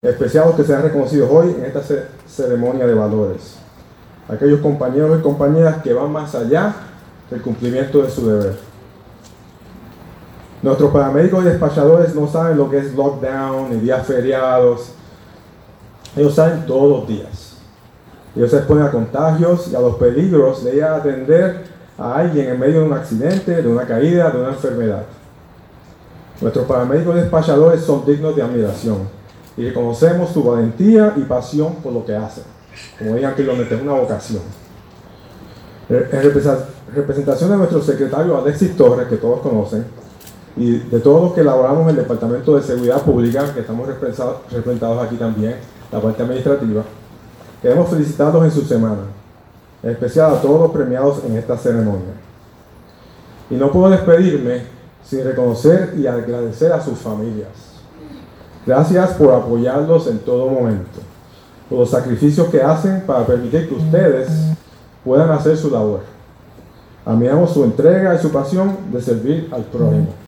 especial los que sean reconocidos hoy en esta ceremonia de valores. Aquellos compañeros y compañeras que van más allá del cumplimiento de su deber. Nuestros paramédicos y despachadores no saben lo que es lockdown ni días feriados. Ellos saben todos los días. Ellos se exponen a contagios y a los peligros de ir a atender a alguien en medio de un accidente, de una caída, de una enfermedad. Nuestros paramédicos y despachadores son dignos de admiración y reconocemos su valentía y pasión por lo que hacen. Como digan que es una vocación. En representación de nuestro secretario Alexis Torres, que todos conocen, y de todos los que elaboramos en el Departamento de Seguridad Pública, que estamos representados aquí también, la parte administrativa, queremos felicitarlos en su semana, en especial a todos los premiados en esta ceremonia. Y no puedo despedirme sin reconocer y agradecer a sus familias. Gracias por apoyarlos en todo momento, por los sacrificios que hacen para permitir que ustedes puedan hacer su labor. Amamos su entrega y su pasión de servir al prójimo.